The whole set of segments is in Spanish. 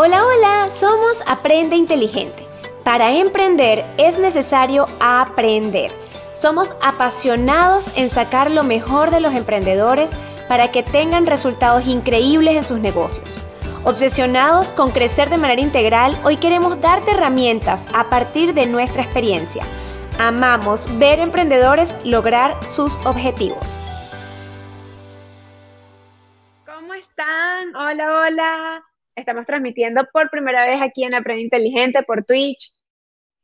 Hola, hola, somos Aprende Inteligente. Para emprender es necesario aprender. Somos apasionados en sacar lo mejor de los emprendedores para que tengan resultados increíbles en sus negocios. Obsesionados con crecer de manera integral, hoy queremos darte herramientas a partir de nuestra experiencia. Amamos ver emprendedores lograr sus objetivos. ¿Cómo están? Hola, hola. Estamos transmitiendo por primera vez aquí en Aprende Inteligente por Twitch,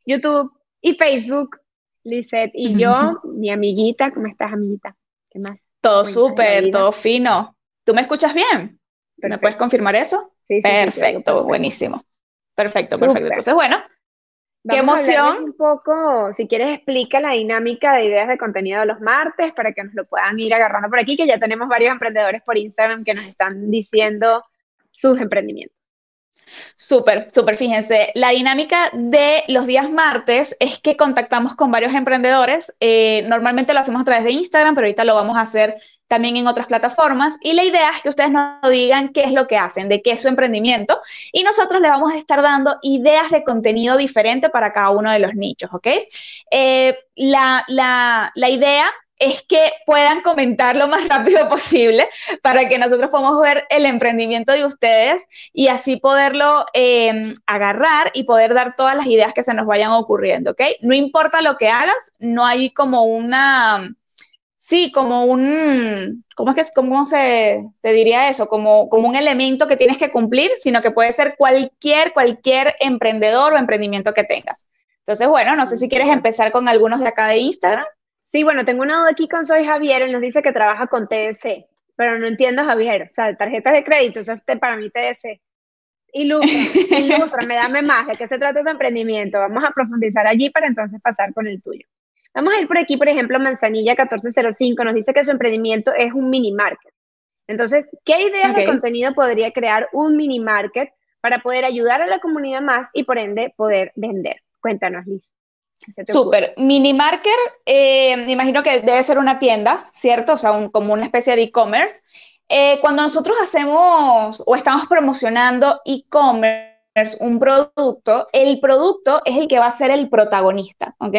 YouTube y Facebook. Lizeth y yo, mi amiguita, ¿cómo estás, amiguita? ¿Qué más? Todo súper, todo fino. ¿Tú me escuchas bien? ¿Me puedes confirmar eso? Sí, sí Perfecto, buenísimo. Perfecto, perfecto. Entonces, bueno, qué emoción. Un poco, si quieres, explica la dinámica de ideas de contenido de los martes para que nos lo puedan ir agarrando por aquí, que ya tenemos varios emprendedores por Instagram que nos están diciendo sus emprendimientos. Súper, súper, fíjense, la dinámica de los días martes es que contactamos con varios emprendedores, eh, normalmente lo hacemos a través de Instagram, pero ahorita lo vamos a hacer también en otras plataformas, y la idea es que ustedes nos digan qué es lo que hacen, de qué es su emprendimiento, y nosotros les vamos a estar dando ideas de contenido diferente para cada uno de los nichos, ¿ok? Eh, la, la, la idea es que puedan comentar lo más rápido posible para que nosotros podamos ver el emprendimiento de ustedes y así poderlo em, agarrar y poder dar todas las ideas que se nos vayan ocurriendo, ¿ok? No importa lo que hagas, no hay como una, sí, como un, ¿cómo es que, cómo se, se diría eso? Como, como un elemento que tienes que cumplir, sino que puede ser cualquier, cualquier emprendedor o emprendimiento que tengas. Entonces, bueno, no sé si quieres empezar con algunos de acá de Instagram. Sí, bueno, tengo una duda aquí con Soy Javier, él nos dice que trabaja con TDC, pero no entiendo Javier, o sea, tarjetas de crédito, eso es para mí TDC. Ilustra, me dame más, ¿de qué se trata tu emprendimiento? Vamos a profundizar allí para entonces pasar con el tuyo. Vamos a ir por aquí, por ejemplo, Manzanilla 1405 nos dice que su emprendimiento es un mini market. Entonces, ¿qué ideas de contenido podría crear un mini market para poder ayudar a la comunidad más y por ende poder vender? Cuéntanos, Liz. Súper. Minimarker, eh, me imagino que debe ser una tienda, ¿cierto? O sea, como una especie de e-commerce. Eh, cuando nosotros hacemos o estamos promocionando e-commerce, un producto, el producto es el que va a ser el protagonista, ¿ok?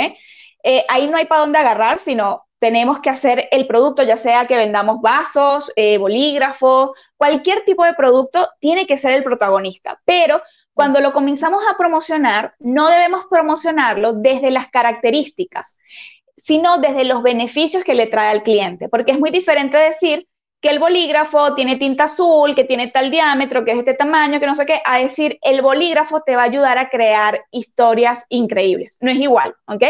Eh, ahí no hay para dónde agarrar, sino tenemos que hacer el producto, ya sea que vendamos vasos, bolígrafos, cualquier tipo de producto, tiene que ser el protagonista. Pero cuando lo comenzamos a promocionar, no debemos promocionarlo desde las características, sino desde los beneficios que le trae al cliente, porque es muy diferente decir que el bolígrafo tiene tinta azul, que tiene tal diámetro, que es este tamaño, que no sé qué, a decir el bolígrafo te va a ayudar a crear historias increíbles. No es igual, ¿ok?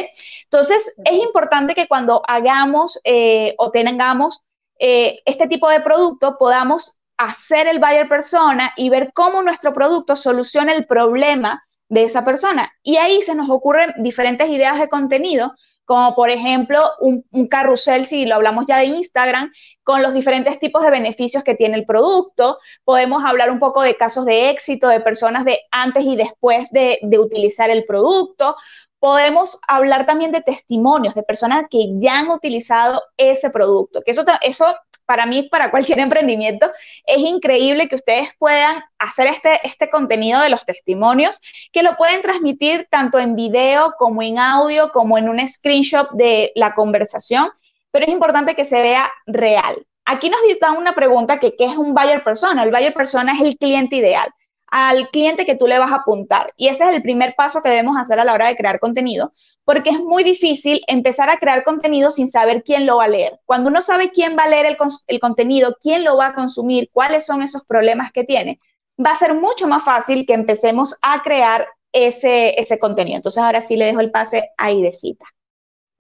Entonces, es importante que cuando hagamos eh, o tengamos eh, este tipo de producto podamos hacer el buyer persona y ver cómo nuestro producto soluciona el problema de esa persona. Y ahí se nos ocurren diferentes ideas de contenido, como por ejemplo un, carrusel, si lo hablamos ya de Instagram, con los diferentes tipos de beneficios que tiene el producto. Podemos hablar un poco de casos de éxito, de personas de antes y después de, de utilizar el producto. Podemos hablar también de testimonios de personas que ya han utilizado ese producto, que eso, eso para mí, para cualquier emprendimiento, es increíble que ustedes puedan hacer este, este contenido de los testimonios, que lo pueden transmitir tanto en video como en audio, como en un screenshot de la conversación, pero es importante que se vea real. Aquí nos dan una pregunta que qué es un buyer persona. El buyer persona es el cliente ideal al cliente que tú le vas a apuntar. Y ese es el primer paso que debemos hacer a la hora de crear contenido, porque es muy difícil empezar a crear contenido sin saber quién lo va a leer. Cuando uno sabe quién va a leer el, contenido, quién lo va a consumir, cuáles son esos problemas que tiene, va a ser mucho más fácil que empecemos a crear ese, ese contenido. Entonces ahora sí le dejo el pase a Idecita.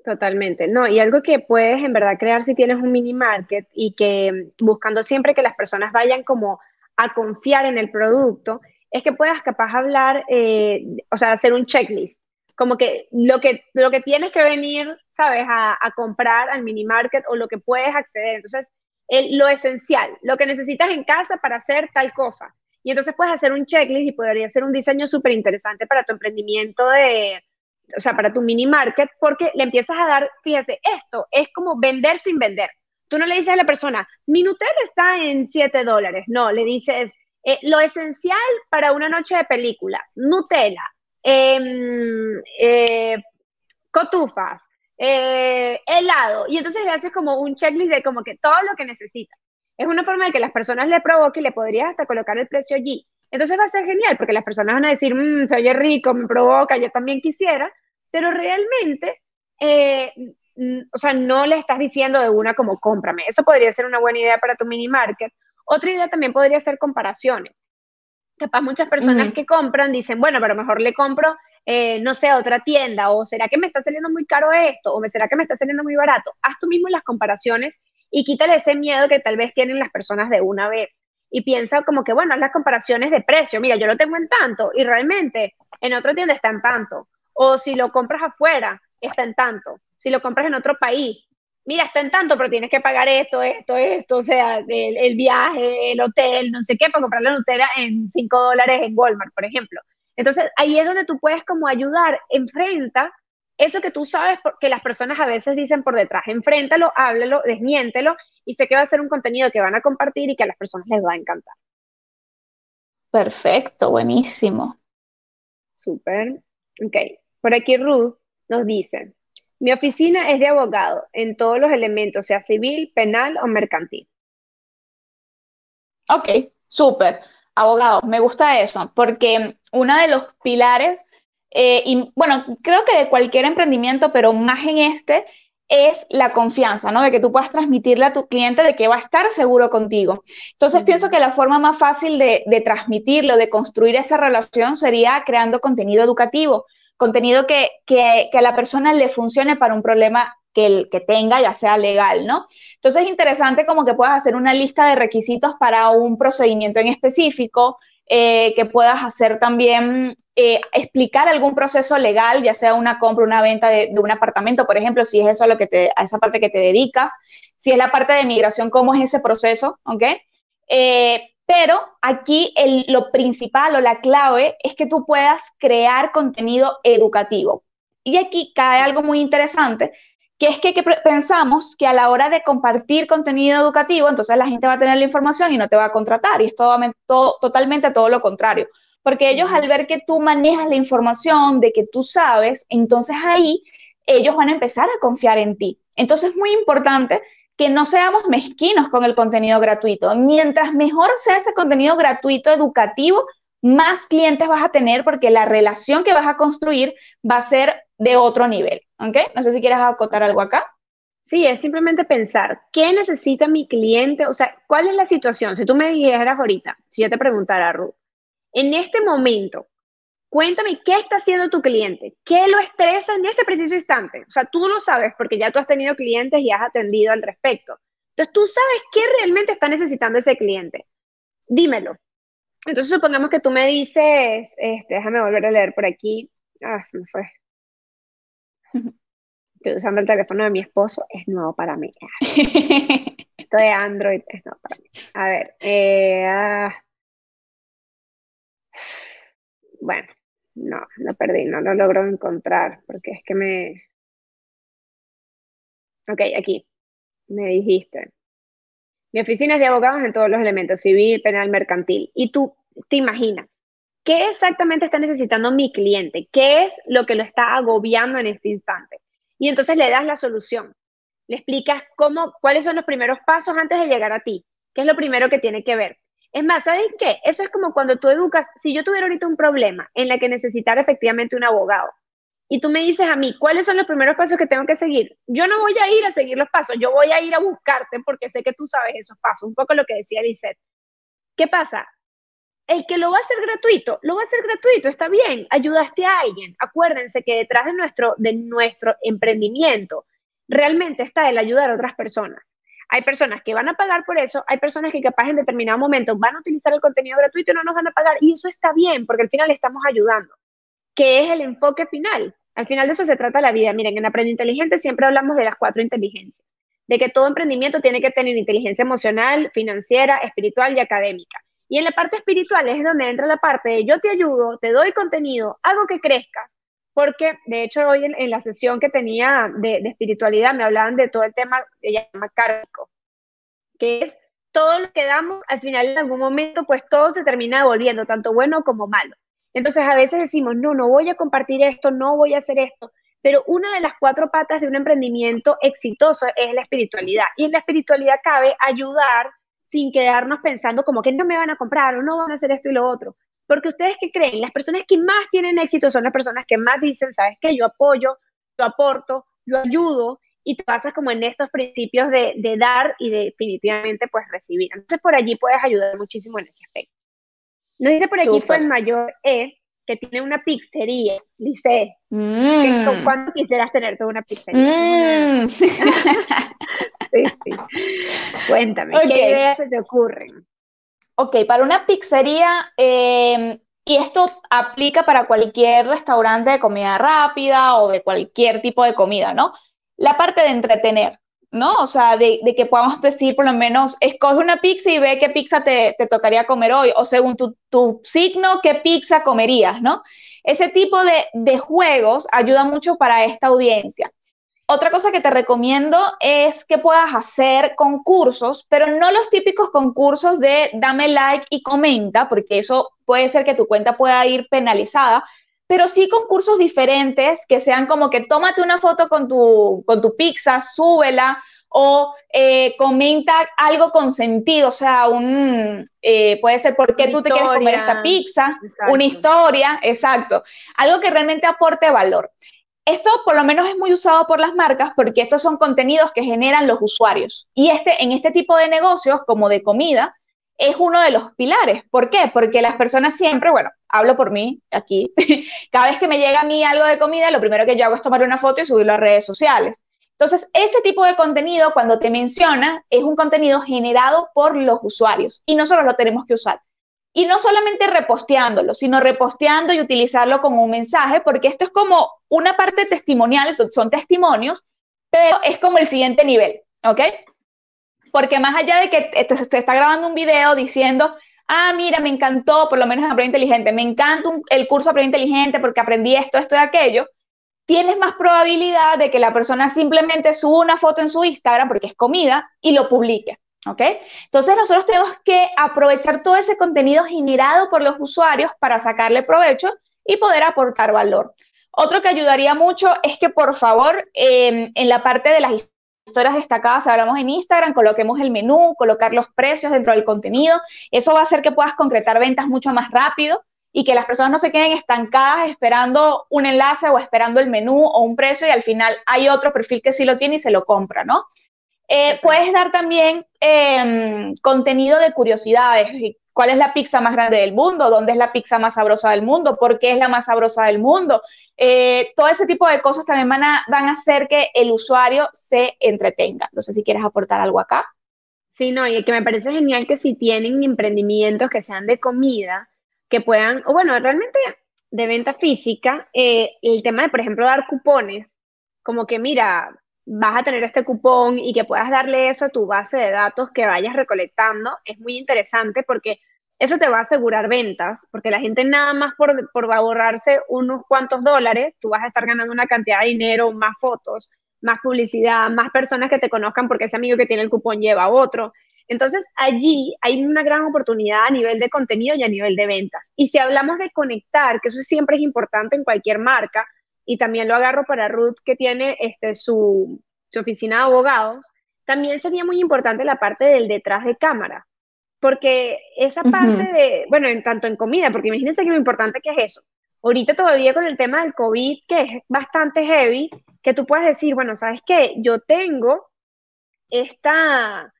Totalmente, no, y algo que puedes en verdad crear si tienes un mini market y que buscando siempre que las personas vayan como a confiar en el producto, es que puedas capaz hablar, eh, o sea, hacer un checklist. Como que lo que, lo que tienes que venir, ¿sabes?, a, comprar al mini market o lo que puedes acceder. Entonces, lo esencial, lo que necesitas en casa para hacer tal cosa. Y entonces puedes hacer un checklist y podría ser un diseño súper interesante para tu emprendimiento de, o sea, para tu mini market, porque le empiezas a dar, fíjate, esto es como vender sin vender. Tú no le dices a la persona, mi Nutella está en 7 dólares. No, le dices, eh, lo esencial para una noche de películas, Nutella, em, eh, cotufas, eh, helado, y entonces le haces como un checklist de como que todo lo que necesitas. Es una forma de que las personas le provoque y le podrías hasta colocar el precio allí. Entonces va a ser genial porque las personas van a decir, mmm, se oye rico, me provoca, yo también quisiera, pero realmente, o sea, no le estás diciendo de una como cómprame. Eso podría ser una buena idea para tu mini market otra idea también podría ser comparaciones. Capaz muchas personas que compran dicen, bueno, pero mejor le compro, eh, no sé, a otra tienda, o será que me está saliendo muy caro esto, o será que me está saliendo muy barato. Haz tú mismo las comparaciones y quítale ese miedo que tal vez tienen las personas de una vez. Y piensa como que, bueno, haz las comparaciones de precio. Mira, yo lo tengo en tanto y realmente en otra tienda está en tanto. O si lo compras afuera, está en tanto. Si lo compras en otro país, mira, está en tanto, pero tienes que pagar esto, esto, esto, o sea, el, viaje, el hotel, no sé qué, para comprar la Nutella en 5 dólares en Walmart, por ejemplo. Entonces, ahí es donde tú puedes como ayudar, enfrenta eso que tú sabes que las personas a veces dicen por detrás, enfréntalo, háblalo, desmiéntelo y sé que va a ser un contenido que van a compartir y que a las personas les va a encantar. Perfecto, buenísimo. Súper. Ok, por aquí Ruth nos dice, mi oficina es de abogado en todos los elementos, sea civil, penal o mercantil. Ok, súper. Abogado, me gusta eso, porque uno de los pilares, eh, y bueno, creo que de cualquier emprendimiento, pero más en este, es la confianza, ¿no? De que tú puedas transmitirle a tu cliente de que va a estar seguro contigo. Entonces, pienso que la forma más fácil de, de transmitirlo, de construir esa relación, sería creando contenido educativo contenido que, a la persona le funcione para un problema que, el, que tenga, ya sea legal, ¿no? Entonces es interesante como que puedas hacer una lista de requisitos para un procedimiento en específico, eh, que puedas hacer también, eh, explicar algún proceso legal, ya sea una compra, una venta de, un apartamento, por ejemplo, si es eso a, lo que te, a esa parte que te dedicas, si es la parte de migración, cómo es ese proceso, ¿ok? Eh, pero aquí lo principal o la clave es que tú puedas crear contenido educativo. Y aquí cae algo muy interesante, que es que, pensamos que a la hora de compartir contenido educativo, entonces la gente va a tener la información y no te va a contratar. Y es totalmente todo lo contrario. Porque ellos al ver que tú manejas la información, de que tú sabes, entonces ahí ellos van a empezar a confiar en ti. Entonces es muy importante que no seamos mezquinos con el contenido gratuito. Mientras mejor sea ese contenido gratuito educativo, más clientes vas a tener porque la relación que vas a construir va a ser de otro nivel. ¿Ok? No sé si quieres acotar algo acá. Sí, es simplemente pensar, ¿qué necesita mi cliente? O sea, ¿cuál es la situación? Si tú me dijeras ahorita, si yo te preguntara, Ruth, en este momento, Cuéntame qué está haciendo tu cliente, qué lo estresa en ese preciso instante. O sea, tú lo sabes porque ya tú has tenido clientes y has atendido al respecto. Entonces, tú sabes qué realmente está necesitando ese cliente. Dímelo. Entonces, supongamos que tú me dices, este, déjame volver a leer por aquí. Ah, se me fue. Estoy usando el teléfono de mi esposo, es nuevo para mí. Esto de Android es nuevo para mí. A ver, eh, ah. bueno, no, lo perdí, no lo logro encontrar porque es que me... Ok, aquí. Me dijiste. Mi oficina es de abogados en todos los elementos, civil, penal, mercantil. Y tú te imaginas, ¿qué exactamente está necesitando mi cliente? ¿Qué es lo que lo está agobiando en este instante? Y entonces le das la solución. Le explicas cómo, cuáles son los primeros pasos antes de llegar a ti. ¿Qué es lo primero que tiene que ver? Es más, ¿sabes qué? Eso es como cuando tú educas, si yo tuviera ahorita un problema en la que necesitara efectivamente un abogado y tú me dices a mí, ¿cuáles son los primeros pasos que tengo que seguir? Yo no voy a ir a seguir los pasos, yo voy a ir a buscarte porque sé que tú sabes esos pasos, un poco lo que decía Lisette. ¿Qué pasa? El que lo va a hacer gratuito, lo va a hacer gratuito, está bien, ayudaste a alguien. Acuérdense que detrás de nuestro, de nuestro emprendimiento realmente está el ayudar a otras personas. Hay personas que van a pagar por eso, hay personas que capaz en determinado momento van a utilizar el contenido gratuito y no nos van a pagar. Y eso está bien, porque al final estamos ayudando, que es el enfoque final. Al final de eso se trata la vida. Miren, en Aprende Inteligente siempre hablamos de las cuatro inteligencias, de que todo emprendimiento tiene que tener inteligencia emocional, financiera, espiritual y académica. Y en la parte espiritual es donde entra la parte de yo te ayudo, te doy contenido, hago que crezcas, porque de hecho hoy en, la sesión que tenía de, espiritualidad me hablaban de todo el tema que llama kármico, que es todo lo que damos, al final en algún momento, pues todo se termina devolviendo, tanto bueno como malo. Entonces a veces decimos, no, no voy a compartir esto, no voy a hacer esto, pero una de las cuatro patas de un emprendimiento exitoso es la espiritualidad. Y en la espiritualidad cabe ayudar sin quedarnos pensando como que no me van a comprar o no van a hacer esto y lo otro. Porque ustedes que creen, las personas que más tienen éxito son las personas que más dicen, sabes que yo apoyo, yo aporto, yo ayudo y te pasas como en estos principios de, de, dar y definitivamente pues recibir. Entonces por allí puedes ayudar muchísimo en ese aspecto. Nos dice por aquí fue el mayor E, que tiene una pizzería. Dice, mm. ¿cuándo quisieras tener toda una pizzería? Mm. sí, sí. Cuéntame, ¿qué ideas se te ocurren? Ok, para una pizzería, em, y esto aplica para cualquier restaurante de comida rápida o de cualquier tipo de comida, ¿no? La parte de entretener, ¿no? O sea, de, que podamos decir, por lo menos, escoge una pizza y ve qué pizza te, tocaría comer hoy, o según tu, tu, signo, qué pizza comerías, ¿no? Ese tipo de, de juegos ayuda mucho para esta audiencia. Otra cosa que te recomiendo es que puedas hacer concursos, pero no los típicos concursos de dame like y comenta, porque eso puede ser que tu cuenta pueda ir penalizada, pero sí concursos diferentes que sean como que tómate una foto con tu, con tu pizza, súbela o eh, comenta algo con sentido, o sea, un, eh, puede ser por qué tú te quieres comer esta pizza, una historia, exacto, algo que realmente aporte valor. Esto por lo menos es muy usado por las marcas porque estos son contenidos que generan los usuarios. Y este, en este tipo de negocios, como de comida, es uno de los pilares. ¿Por qué? Porque las personas siempre, bueno, hablo por mí aquí, cada vez que me llega a mí algo de comida, lo primero que yo hago es tomar una foto y subirlo a redes sociales. Entonces, ese tipo de contenido, cuando te menciona, es un contenido generado por los usuarios y nosotros lo tenemos que usar. Y no solamente reposteándolo, sino reposteando y utilizarlo como un mensaje, porque esto es como una parte testimonial, son testimonios, pero es como el siguiente nivel, ¿ok? Porque más allá de que te, está grabando un video diciendo, ah, mira, me encantó, por lo menos en Aprende Inteligente, me encanta el curso Aprende Inteligente porque aprendí esto, esto y aquello, tienes más probabilidad de que la persona simplemente suba una foto en su Instagram, porque es comida, y lo publique. ¿Ok? Entonces nosotros tenemos que aprovechar todo ese contenido generado por los usuarios para sacarle provecho y poder aportar valor. Otro que ayudaría mucho es que por favor em, en la parte de las historias destacadas, hablamos en Instagram, coloquemos el menú, colocar los precios dentro del contenido. Eso va a hacer que puedas concretar ventas mucho más rápido y que las personas no se queden estancadas esperando un enlace o esperando el menú o un precio y al final hay otro perfil que sí lo tiene y se lo compra, ¿no? Eh, puedes dar también em, contenido de curiosidades. ¿Cuál es la pizza más grande del mundo? ¿Dónde es la pizza más sabrosa del mundo? ¿Por qué es la más sabrosa del mundo? Eh, todo ese tipo de cosas también van a, van a hacer que el usuario se entretenga. No sé si quieres aportar algo acá. Sí, no, y que me parece genial que si tienen emprendimientos que sean de comida, que puedan, o bueno, realmente de venta física, eh, el tema de, por ejemplo, dar cupones, como que mira, vas a tener este cupón y que puedas darle eso a tu base de datos que vayas recolectando, es muy interesante porque eso te va a asegurar ventas, porque la gente nada más por, por ahorrarse unos cuantos dólares, tú vas a estar ganando una cantidad de dinero, más fotos, más publicidad, más personas que te conozcan porque ese amigo que tiene el cupón lleva a otro. Entonces, allí hay una gran oportunidad a nivel de contenido y a nivel de ventas. Y si hablamos de conectar, que eso siempre es importante en cualquier marca, y también lo agarro para Ruth, que tiene este, su, oficina de abogados, también sería muy importante la parte del detrás de cámara, porque esa parte de, bueno, en tanto en comida, porque imagínense que lo importante que es eso. Ahorita todavía con el tema del COVID, que es bastante heavy, que tú puedes decir, bueno, ¿sabes qué? Yo tengo esta,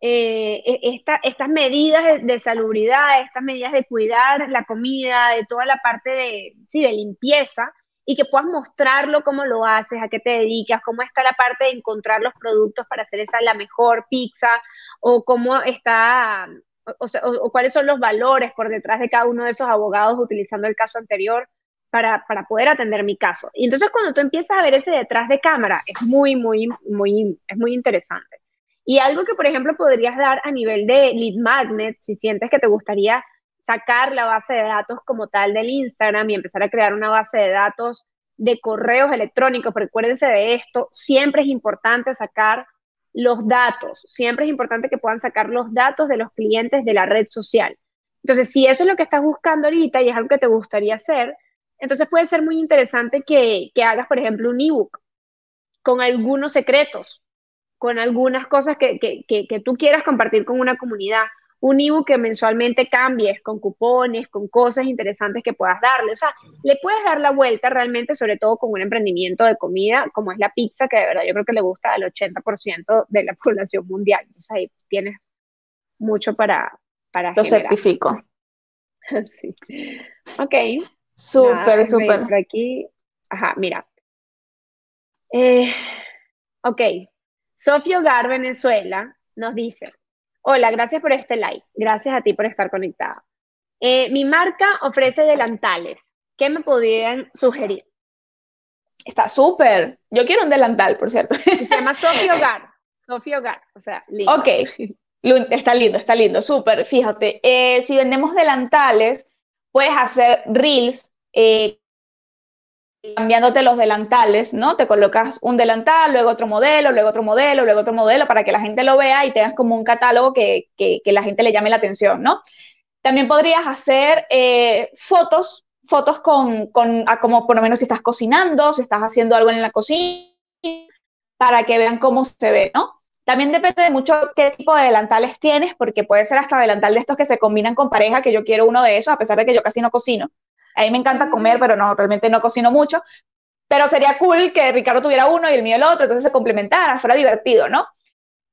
eh, e, estas medidas de, salubridad, estas medidas de cuidar la comida, de toda la parte de, sí, de limpieza, y que puedas mostrarlo cómo lo haces, a qué te dedicas, cómo está la parte de encontrar los productos para hacer esa la mejor pizza, o cómo está, o, cuáles son los valores por detrás de cada uno de esos abogados utilizando el caso anterior para, para poder atender mi caso. Y entonces cuando tú empiezas a ver ese detrás de cámara, es muy, muy, muy, es muy interesante. Y algo que, por ejemplo, podrías dar a nivel de lead magnet, si sientes que te gustaría sacar la base de datos como tal del Instagram y empezar a crear una base de datos de correos electrónicos. Recuérdense de esto, siempre es importante sacar los datos. Siempre es importante que puedan sacar los datos de los clientes de la red social. Entonces, si eso es lo que estás buscando ahorita y es algo que te gustaría hacer, entonces puede ser muy interesante que, hagas, por ejemplo, un ebook con algunos secretos, con algunas cosas que, que tú quieras compartir con una comunidad un ebook que mensualmente cambies con cupones, con cosas interesantes que puedas darle. O sea, le puedes dar la vuelta realmente, sobre todo con un emprendimiento de comida, como es la pizza, que de verdad yo creo que le gusta al 80% de la población mundial. Entonces ahí tienes mucho para, para Lo certifico. sí. Ok. Súper, súper. Por aquí, ajá, mira. Eh, ok. Sofía Hogar, Venezuela, nos dice, Hola, gracias por este like. Gracias a ti por estar conectada. Eh, mi marca ofrece delantales. ¿Qué me podrían sugerir? Está súper. Yo quiero un delantal, por cierto. Se llama Sofía Hogar. Sofía Hogar. O sea, lindo. Ok. Está lindo, está lindo, súper. Fíjate, eh, si vendemos delantales, puedes hacer reels eh, cambiándote los delantales, ¿no? Te colocas un delantal, luego otro modelo, luego otro modelo, luego otro modelo, para que la gente lo vea y tengas como un catálogo que, que, la gente le llame la atención, ¿no? También podrías hacer eh, fotos, fotos con, con como por lo menos si estás cocinando, si estás haciendo algo en la cocina, para que vean cómo se ve, ¿no? También depende de mucho qué tipo de delantales tienes, porque puede ser hasta delantal de estos que se combinan con pareja, que yo quiero uno de esos, a pesar de que yo casi no cocino. A mí me encanta comer, pero no, realmente no cocino mucho. Pero sería cool que Ricardo tuviera uno y el mío el otro, entonces se complementara, fuera divertido, ¿no?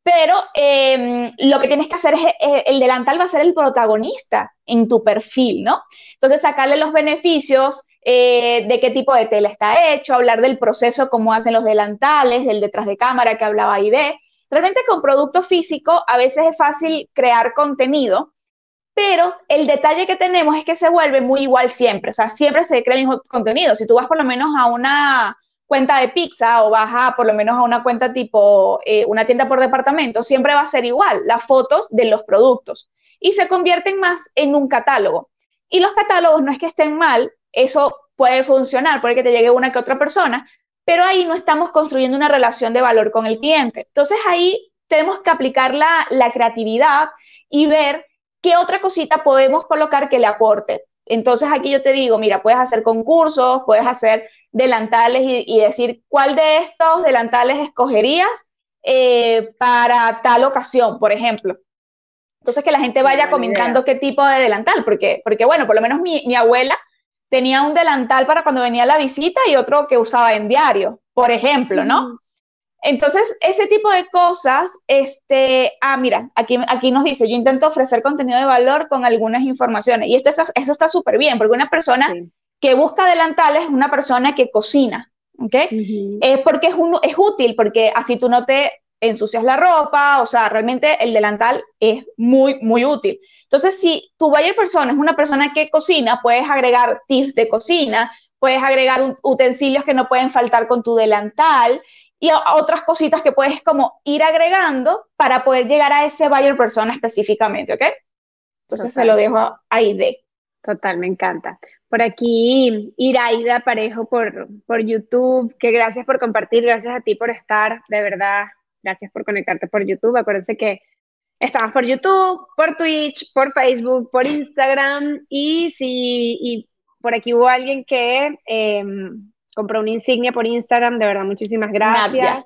Pero em, lo que tienes que hacer es, eh, el delantal va a ser el protagonista en tu perfil, ¿no? Entonces sacarle los beneficios eh, de qué tipo de tela está hecho, hablar del proceso, cómo hacen los delantales, del detrás de cámara que hablaba ahí de. Realmente con producto físico a veces es fácil crear contenido pero el detalle que tenemos es que se vuelve muy igual siempre, o sea, siempre se crea el mismo contenido. Si tú vas por lo menos a una cuenta de pizza o vas a por lo menos a una cuenta tipo eh, una tienda por departamento, siempre va a ser igual, las fotos de los productos. Y se convierten más en un catálogo. Y los catálogos no es que estén mal, eso puede funcionar, puede que te llegue una que otra persona, pero ahí no estamos construyendo una relación de valor con el cliente. Entonces ahí tenemos que aplicar la, la creatividad y ver ¿qué otra cosita podemos colocar que le aporte? Entonces aquí yo te digo, mira, puedes hacer concursos, puedes hacer delantales y, decir cuál de estos delantales escogerías eh, para tal ocasión, por ejemplo. Entonces que la gente vaya comentando qué tipo de delantal, porque, porque bueno, por lo menos mi, abuela tenía un delantal para cuando venía la visita y otro que usaba en diario, por ejemplo, ¿no? Entonces, ese tipo de cosas, este, ah, mira, aquí, aquí nos dice, yo intento ofrecer contenido de valor con algunas informaciones. Y esto, eso está súper bien, porque una persona que busca delantales es una persona que cocina, ¿ok? Es porque es, un, es útil, porque así tú no te ensucias la ropa, o sea, realmente el delantal es muy, muy útil. Entonces, si tu buyer persona es una persona que cocina, puedes agregar tips de cocina, puedes agregar utensilios que no pueden faltar con tu delantal y otras cositas que puedes como ir agregando para poder llegar a ese buyer persona específicamente, ¿ok? Entonces se lo dejo ahí de. Total, me encanta. Por aquí, Iraida Parejo por, por YouTube, que gracias por compartir, gracias a ti por estar, de verdad, gracias por conectarte por YouTube. Acuérdense que estamos por YouTube, por Twitch, por Facebook, por Instagram y si y por aquí hubo alguien que em, compró una insignia por Instagram, de verdad, muchísimas gracias.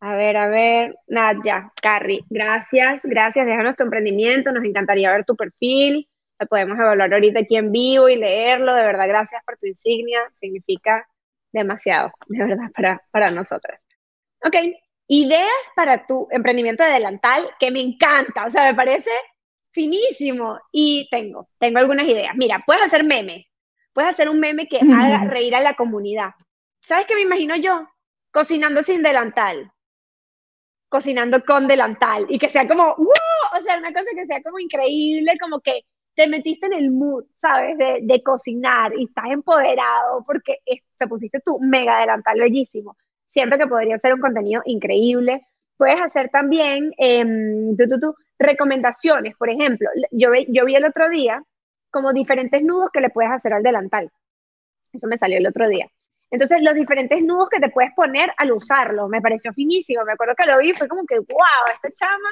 A ver, a ver, Nadia, Carrie, gracias, gracias, déjanos tu emprendimiento, nos encantaría ver tu perfil, lo podemos evaluar ahorita aquí en vivo y leerlo, de verdad, gracias por tu insignia, significa demasiado, de verdad, para, para nosotras. Ok, ideas para tu emprendimiento de delantal, que me encanta, o sea, me parece finísimo y tengo, tengo algunas ideas. Mira, puedes hacer memes, Puedes hacer un meme que haga reír a la comunidad. ¿Sabes qué me imagino yo? Cocinando sin delantal. Cocinando con delantal. Y que sea como, ¡wow! O sea, una cosa que sea como increíble, como que te metiste en el mood, ¿sabes? De, cocinar y estás empoderado porque te pusiste tu mega delantal bellísimo. Siempre que podría ser un contenido increíble. Puedes hacer también em, recomendaciones, por ejemplo. Yo, yo vi el otro día como diferentes nudos que le puedes hacer al delantal. Eso me salió el otro día. Entonces, los diferentes nudos que te puedes poner al usarlo, me pareció finísimo. Me acuerdo que lo vi, fue como que, wow, esta chama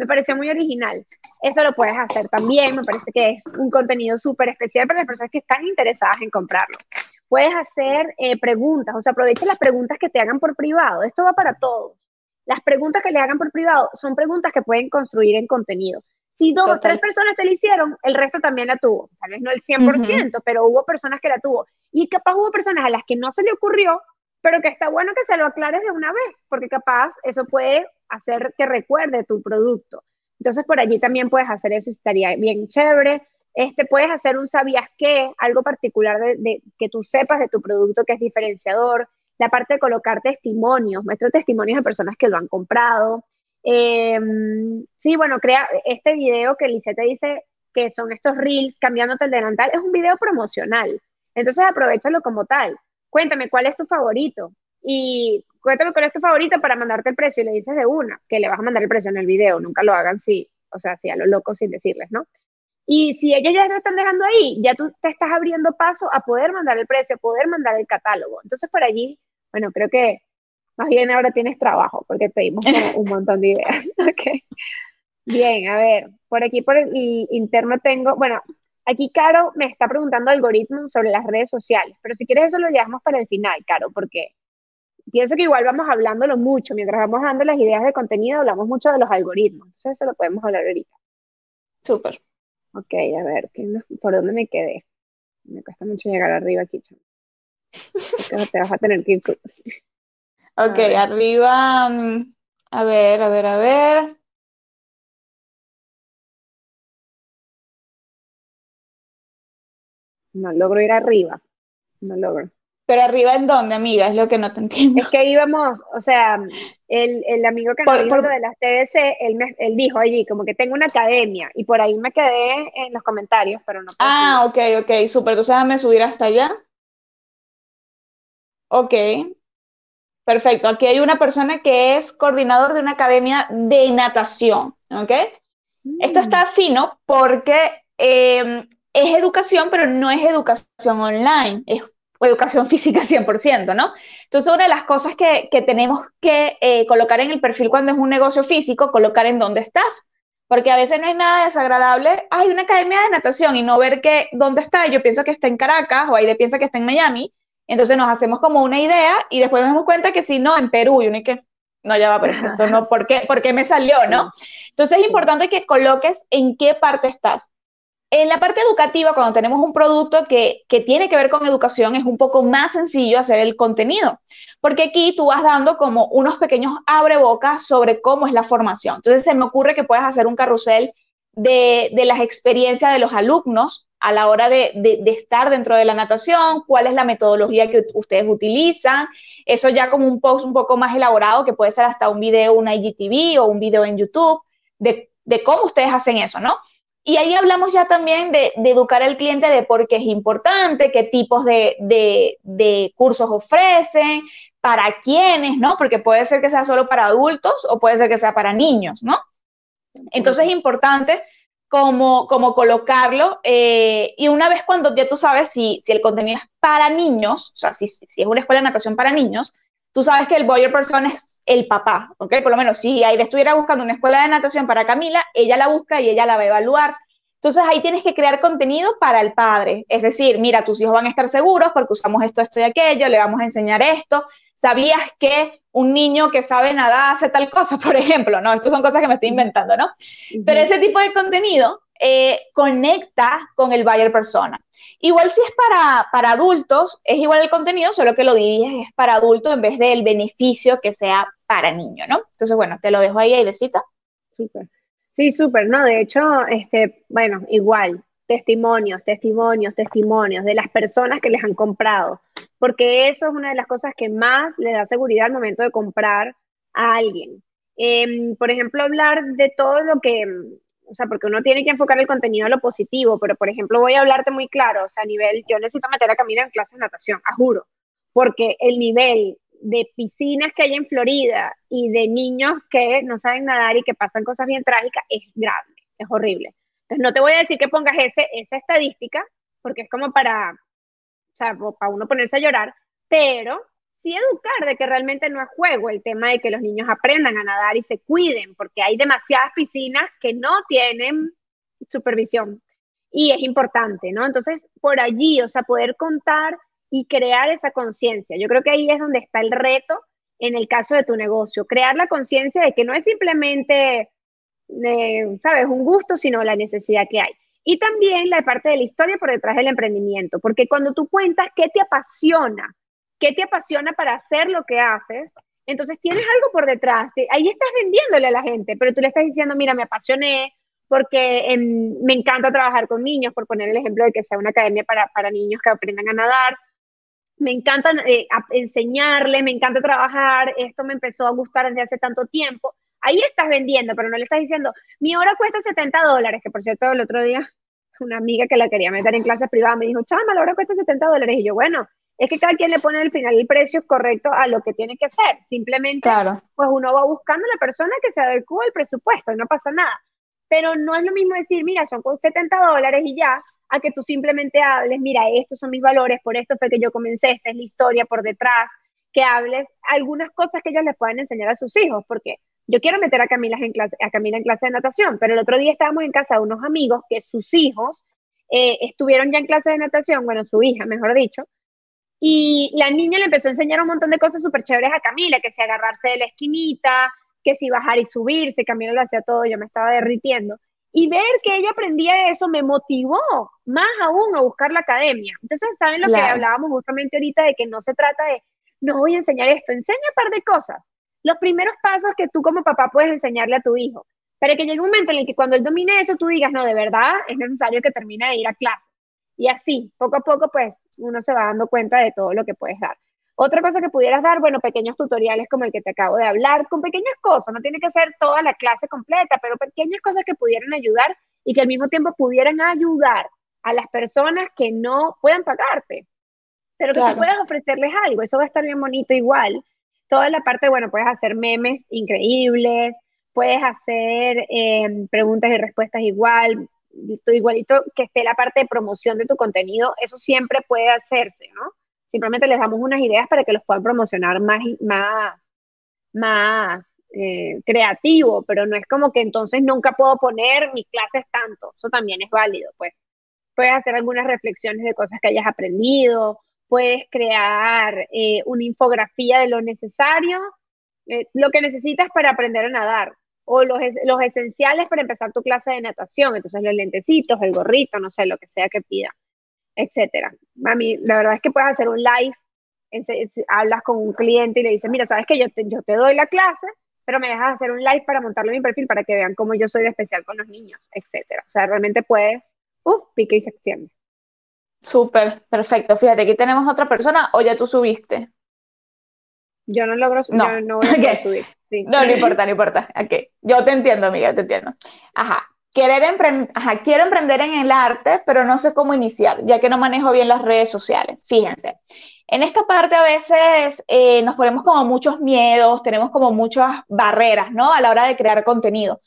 me pareció muy original. Eso lo puedes hacer también, me parece que es un contenido súper especial para las personas que están interesadas en comprarlo. Puedes hacer eh, preguntas, o sea, aprovecha las preguntas que te hagan por privado. Esto va para todos. Las preguntas que le hagan por privado son preguntas que pueden construir en contenido. Si dos o tres personas te la hicieron, el resto también la tuvo. Tal vez no el 100%, pero hubo personas que la tuvo. Y capaz hubo personas a las que no se le ocurrió, pero que está bueno que se lo aclares de una vez, porque capaz eso puede hacer que recuerde tu producto. Entonces por allí también puedes hacer eso, estaría bien chévere. Este, puedes hacer un sabías qué, algo particular de, que tú sepas de tu producto que es diferenciador. La parte de colocar testimonios, muestra testimonios de personas que lo han comprado. Em, sí, bueno, crea este video que Lice dice que son estos reels cambiándote el delantal, es un video promocional. Entonces aprovechalo como tal. Cuéntame cuál es tu favorito y cuéntame cuál es tu favorito para mandarte el precio y le dices de una que le vas a mandar el precio en el video. Nunca lo hagan si, o sea, si a lo loco sin decirles, ¿no? Y si ellos ya lo están dejando ahí, ya tú te estás abriendo paso a poder mandar el precio, a poder mandar el catálogo. Entonces, por allí, bueno, creo que más bien ahora tienes trabajo, porque te dimos un montón de ideas. ok. Bien, a ver, por aquí por el interno tengo, bueno, aquí Caro me está preguntando algoritmos sobre las redes sociales, pero si quieres eso lo llevamos para el final, Caro, porque pienso que igual vamos hablándolo mucho, mientras vamos dando las ideas de contenido, hablamos mucho de los algoritmos, entonces eso lo podemos hablar ahorita. Súper. Ok, a ver, ¿por dónde me quedé? Me cuesta mucho llegar arriba aquí, te vas a tener que ir. Ok, arriba, mm, a ver, a ver, a ver. No logro ir arriba, no logro. Pero arriba en dónde, amiga, es lo que no te entiendo. Es que íbamos, o sea, el, el amigo que nos dijo de las TDC, él, él dijo allí, como que tengo una academia, y por ahí me quedé en los comentarios, pero no. Ah, ok, ok, súper, entonces déjame subir hasta allá. Ok, Perfecto. Aquí hay una persona que es coordinador de una academia de natación, ¿ok? Esto está mm. fino porque em, es educación, pero no es educación online, es educación física 100%, ¿no? Entonces, una de las cosas que, tenemos que eh, colocar en el perfil cuando es un negocio físico, colocar en dónde estás. Porque a veces no hay nada desagradable, hay una academia de natación y no ver que dónde está, yo pienso que está en Caracas o de piensa que está en Miami, entonces nos hacemos como una idea y después nos damos cuenta que si no, en Perú, y uno que, no, ya va, pero esto no, ¿por qué, ¿por qué me salió, no? Entonces es importante que coloques en qué parte estás. En la parte educativa, cuando tenemos un producto que, que, tiene que ver con educación, es un poco más sencillo hacer el contenido, porque aquí tú vas dando como unos pequeños abrebocas sobre cómo es la formación. Entonces se me ocurre que puedes hacer un carrusel de, de las experiencias de los alumnos a la hora de, estar dentro de la natación, cuál es la metodología que ustedes utilizan, eso ya como un post un poco más elaborado, que puede ser hasta un video, un IGTV o un video en YouTube, de, cómo ustedes hacen eso, ¿no? Y ahí hablamos ya también de, educar al cliente de por qué es importante, qué tipos de, de cursos ofrecen, para quiénes, ¿no? Porque puede ser que sea solo para adultos o puede ser que sea para niños, ¿no? Entonces es importante como, como colocarlo. Eh, y una vez cuando ya tú sabes si, si el contenido es para niños, o sea, si, si, es una escuela de natación para niños, tú sabes que el buyer person es el papá, ¿ok? Por lo menos si Aida estuviera buscando una escuela de natación para Camila, ella la busca y ella la va a evaluar. Entonces ahí tienes que crear contenido para el padre. Es decir, mira, tus hijos van a estar seguros porque usamos esto, esto y aquello, le vamos a enseñar esto. ¿Sabías que un niño que sabe nadar hace tal cosa, por ejemplo? No, estas son cosas que me estoy inventando, ¿no? Pero ese tipo de contenido eh, conecta con el buyer persona. Igual si es para, para adultos, es igual el contenido, solo que lo diriges es para adultos en vez del beneficio que sea para niño, ¿no? Entonces, bueno, te lo dejo ahí, ahí de cita. Súper. Sí, súper, ¿no? De hecho, este, bueno, igual, testimonios, testimonios, testimonios de las personas que les han comprado, porque eso es una de las cosas que más le da seguridad al momento de comprar a alguien. Em, por ejemplo, hablar de todo lo que, o sea, porque uno tiene que enfocar el contenido a lo positivo, pero por ejemplo, voy a hablarte muy claro, o sea, a nivel, yo necesito meter a Camila en clases de natación, a juro, porque el nivel de piscinas que hay en Florida y de niños que no saben nadar y que pasan cosas bien trágicas es grave, es horrible. No te voy a decir que pongas esa estadística, porque es como para, o sea, para uno ponerse a llorar, pero sí educar de que realmente no es juego el tema de que los niños aprendan a nadar y se cuiden, porque hay demasiadas piscinas que no tienen supervisión y es importante, ¿no? Entonces, por allí, o sea, poder contar y crear esa conciencia. Yo creo que ahí es donde está el reto en el caso de tu negocio, crear la conciencia de que no es simplemente, eh, sabes, un gusto, sino la necesidad que hay. Y también la parte de la historia por detrás del emprendimiento, porque cuando tú cuentas qué te apasiona, qué te apasiona para hacer lo que haces, entonces tienes algo por detrás, ahí estás vendiéndole a la gente, pero tú le estás diciendo, mira, me apasioné porque em, me encanta trabajar con niños, por poner el ejemplo de que sea una academia para, para niños que aprendan a nadar, me encanta eh, enseñarle, me encanta trabajar, esto me empezó a gustar desde hace tanto tiempo. Ahí estás vendiendo, pero no le estás diciendo, mi hora cuesta 70 dólares, que por cierto el otro día una amiga que la quería meter en clases privadas me dijo, chama, la hora cuesta 70 dólares. Y yo, bueno, es que cada quien le pone al final el precio correcto a lo que tiene que ser. Simplemente, pues uno va buscando a la persona que se adecua al presupuesto y no pasa nada. Pero no es lo mismo decir, mira, son 70 dólares y ya, a que tú simplemente hables, mira, estos son mis valores, por esto fue que yo comencé, esta es la historia por detrás, que hables algunas cosas que ellos les puedan enseñar a sus hijos, porque yo quiero meter a Camila en clase, a Camila en clase de natación, pero el otro día estábamos en casa de unos amigos que sus hijos eh, estuvieron ya en clase de natación, bueno, su hija, mejor dicho, y la niña le empezó a enseñar un montón de cosas súper chéveres a Camila, que si agarrarse de la esquinita, que si bajar y subirse, Camila lo hacía todo, yo me estaba derritiendo. Y ver que ella aprendía eso me motivó más aún a buscar la academia. Entonces, ¿saben lo que hablábamos justamente ahorita de que no se trata de, no voy a enseñar esto, enseña un par de cosas. Los primeros pasos que tú como papá puedes enseñarle a tu hijo. Para que llegue un momento en el que cuando él domine eso, tú digas, no, de verdad es necesario que termine de ir a clase. Y así, poco a poco, pues uno se va dando cuenta de todo lo que puedes dar. Otra cosa que pudieras dar, bueno, pequeños tutoriales como el que te acabo de hablar, con pequeñas cosas, no tiene que ser toda la clase completa, pero pequeñas cosas que pudieran ayudar y que al mismo tiempo pudieran ayudar a las personas que no puedan pagarte, pero que tú puedas ofrecerles algo, eso va a estar bien bonito igual. Toda la parte, bueno, puedes hacer memes increíbles, puedes hacer em, preguntas y respuestas igual, igualito que esté la parte de promoción de tu contenido, eso siempre puede hacerse, ¿no? Simplemente les damos unas ideas para que los puedan promocionar más, más, más eh, creativo, pero no es como que entonces nunca puedo poner mi clase tanto. Eso también es válido, pues. Puedes hacer algunas reflexiones de cosas que hayas aprendido, puedes crear eh, una infografía de lo necesario, eh, lo que necesitas para aprender a nadar, o los, los esenciales para empezar tu clase de natación, entonces los lentecitos, el gorrito, no sé, lo que sea que pida etcétera. Mami, la verdad es que puedes hacer un live, hablas con un cliente y le dices, mira, sabes que yo te, yo te doy la clase, pero me dejas hacer un live para montarlo en mi perfil para que vean cómo yo soy de especial con los niños, etcétera. O sea, realmente puedes, uff, pique y se extiende. Súper, perfecto. Fíjate, aquí tenemos otra persona o ya tú subiste. Yo no logro no. no voy a subir. No, no importa, no importa. Okay. Yo te entiendo, amiga, te entiendo. Ajá querer emprender, quiero emprender en el arte, pero no sé cómo iniciar, ya que no manejo bien las redes sociales. Fíjense, en esta parte a veces eh, nos ponemos como muchos miedos, tenemos como muchas barreras, ¿no? A la hora de crear contenido.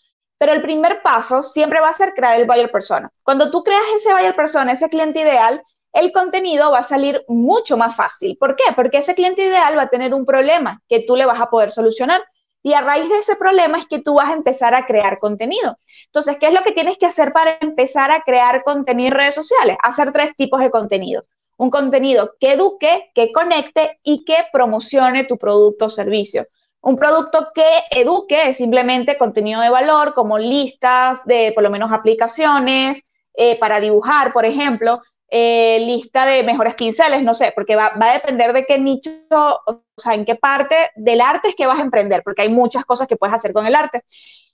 Pero el primer paso siempre va a ser crear el buyer persona. Cuando tú creas ese buyer persona, ese cliente ideal, el contenido va a salir mucho más fácil. ¿Por qué? Porque ese cliente ideal va a tener un problema que tú le vas a poder solucionar. Y a raíz de ese problema es que tú vas a empezar a crear contenido. Entonces, ¿qué es lo que tienes que hacer para empezar a crear contenido en redes sociales? Hacer tres tipos de contenido. Un contenido que eduque, que conecte y que promocione tu producto o servicio. Un producto que eduque simplemente contenido de valor, como listas de por lo menos aplicaciones eh, para dibujar, por ejemplo, eh, lista de mejores pinceles, no sé, porque va, a depender de qué nicho, o sea, en qué parte del arte es que vas a emprender, porque hay muchas cosas que puedes hacer con el arte.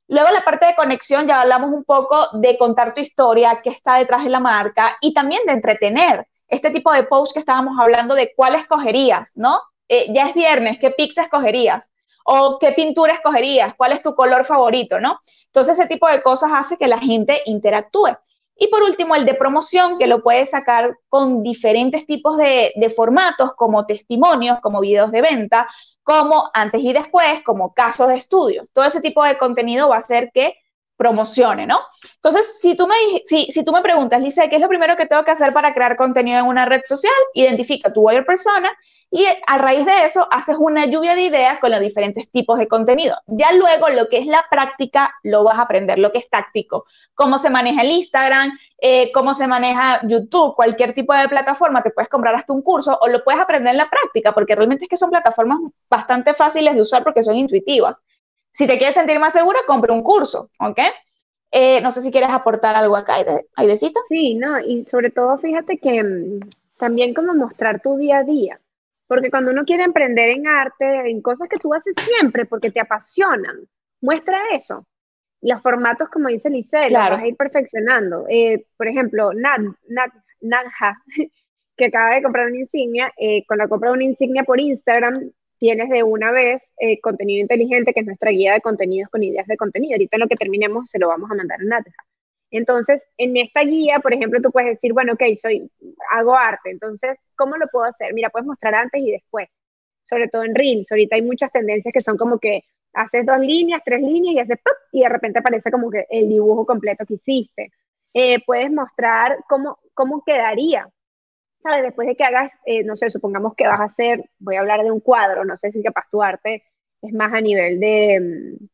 Luego la parte de conexión, ya hablamos un poco de contar tu historia, qué está detrás de la marca y también de entretener. Este tipo de post que estábamos hablando de cuál escogerías, ¿no? Eh, ya es viernes, ¿qué pizza escogerías? ¿O qué pintura escogerías? ¿Cuál es tu color favorito, no? Entonces ese tipo de cosas hace que la gente interactúe. Y por último, el de promoción, que lo puedes sacar con diferentes tipos de, formatos, como testimonios, como videos de venta, como antes y después, como casos de estudio. Todo ese tipo de contenido va a hacer que promocione, ¿no? Entonces, si tú me, si, si tú me preguntas, Lisa, ¿qué es lo primero que tengo que hacer para crear contenido en una red social? Identifica tu buyer persona y a raíz de eso haces una lluvia de ideas con los diferentes tipos de contenido. Ya luego lo que es la práctica lo vas a aprender, lo que es táctico, cómo se maneja el Instagram, eh, cómo se maneja YouTube, cualquier tipo de plataforma, te puedes comprar hasta un curso o lo puedes aprender en la práctica, porque realmente es que son plataformas bastante fáciles de usar porque son intuitivas. Si te quieres sentir más segura, compra un curso, ¿ok? Eh, no sé si quieres aportar algo acá, Aidecita. Sí, no, y sobre todo fíjate que mm, también como mostrar tu día a día porque cuando uno quiere emprender en arte, en cosas que tú haces siempre porque te apasionan, muestra eso. Los formatos, como dice Lice, los vas a ir perfeccionando. Eh, por ejemplo, Nad, Nadja, que acaba de comprar una insignia, eh, con la compra de una insignia por Instagram, tienes de una vez eh, contenido inteligente, que es nuestra guía de contenidos con ideas de contenido. Ahorita lo que terminemos se lo vamos a mandar a Nadja. Entonces, en esta guía, por ejemplo, tú puedes decir, bueno, ok, soy, hago arte, entonces, ¿cómo lo puedo hacer? Mira, puedes mostrar antes y después, sobre todo en Reels. Ahorita hay muchas tendencias que son como que haces dos líneas, tres líneas y haces ¡pop! y de repente aparece como que el dibujo completo que hiciste. Eh, puedes mostrar cómo, cómo quedaría, ¿sabes? Después de que hagas, eh, no sé, supongamos que vas a hacer, voy a hablar de un cuadro, no sé si capaz tu arte es más a nivel de mm,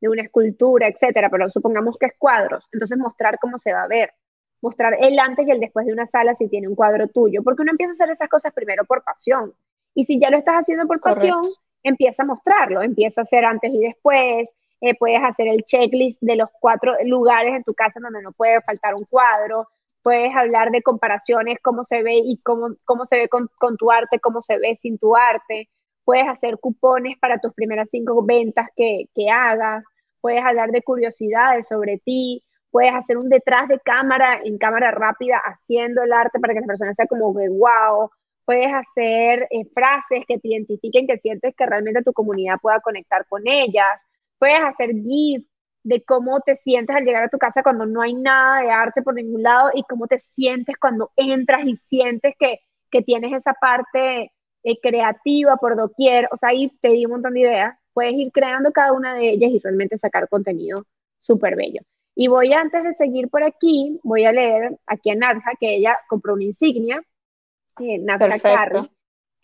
de una escultura, etcétera, pero supongamos que es cuadros, entonces mostrar cómo se va a ver, mostrar el antes y el después de una sala si tiene un cuadro tuyo, porque uno empieza a hacer esas cosas primero por pasión, y si ya lo estás haciendo por pasión, empieza a mostrarlo, empieza a hacer antes y después, eh, puedes hacer el checklist de los cuatro lugares en tu casa donde no puede faltar un cuadro, puedes hablar de comparaciones, cómo se ve y cómo, cómo se ve con, con tu arte, cómo se ve sin tu arte, puedes hacer cupones para tus primeras cinco ventas que, hagas, puedes hablar de curiosidades sobre ti, puedes hacer un detrás de cámara, en cámara rápida, haciendo el arte para que las personas sea como que wow, puedes hacer eh, frases que te identifiquen, que sientes que realmente tu comunidad pueda conectar con ellas, puedes hacer GIF de cómo te sientes al llegar a tu casa cuando no hay nada de arte por ningún lado y cómo te sientes cuando entras y sientes que, que tienes esa parte eh, creativa por doquier, o sea, ahí te di un montón de ideas, puedes ir creando cada una de ellas y realmente sacar contenido súper bello. Y voy antes de seguir por aquí, voy a leer aquí a Nadja, que ella compró una insignia, eh, Nadja Carri,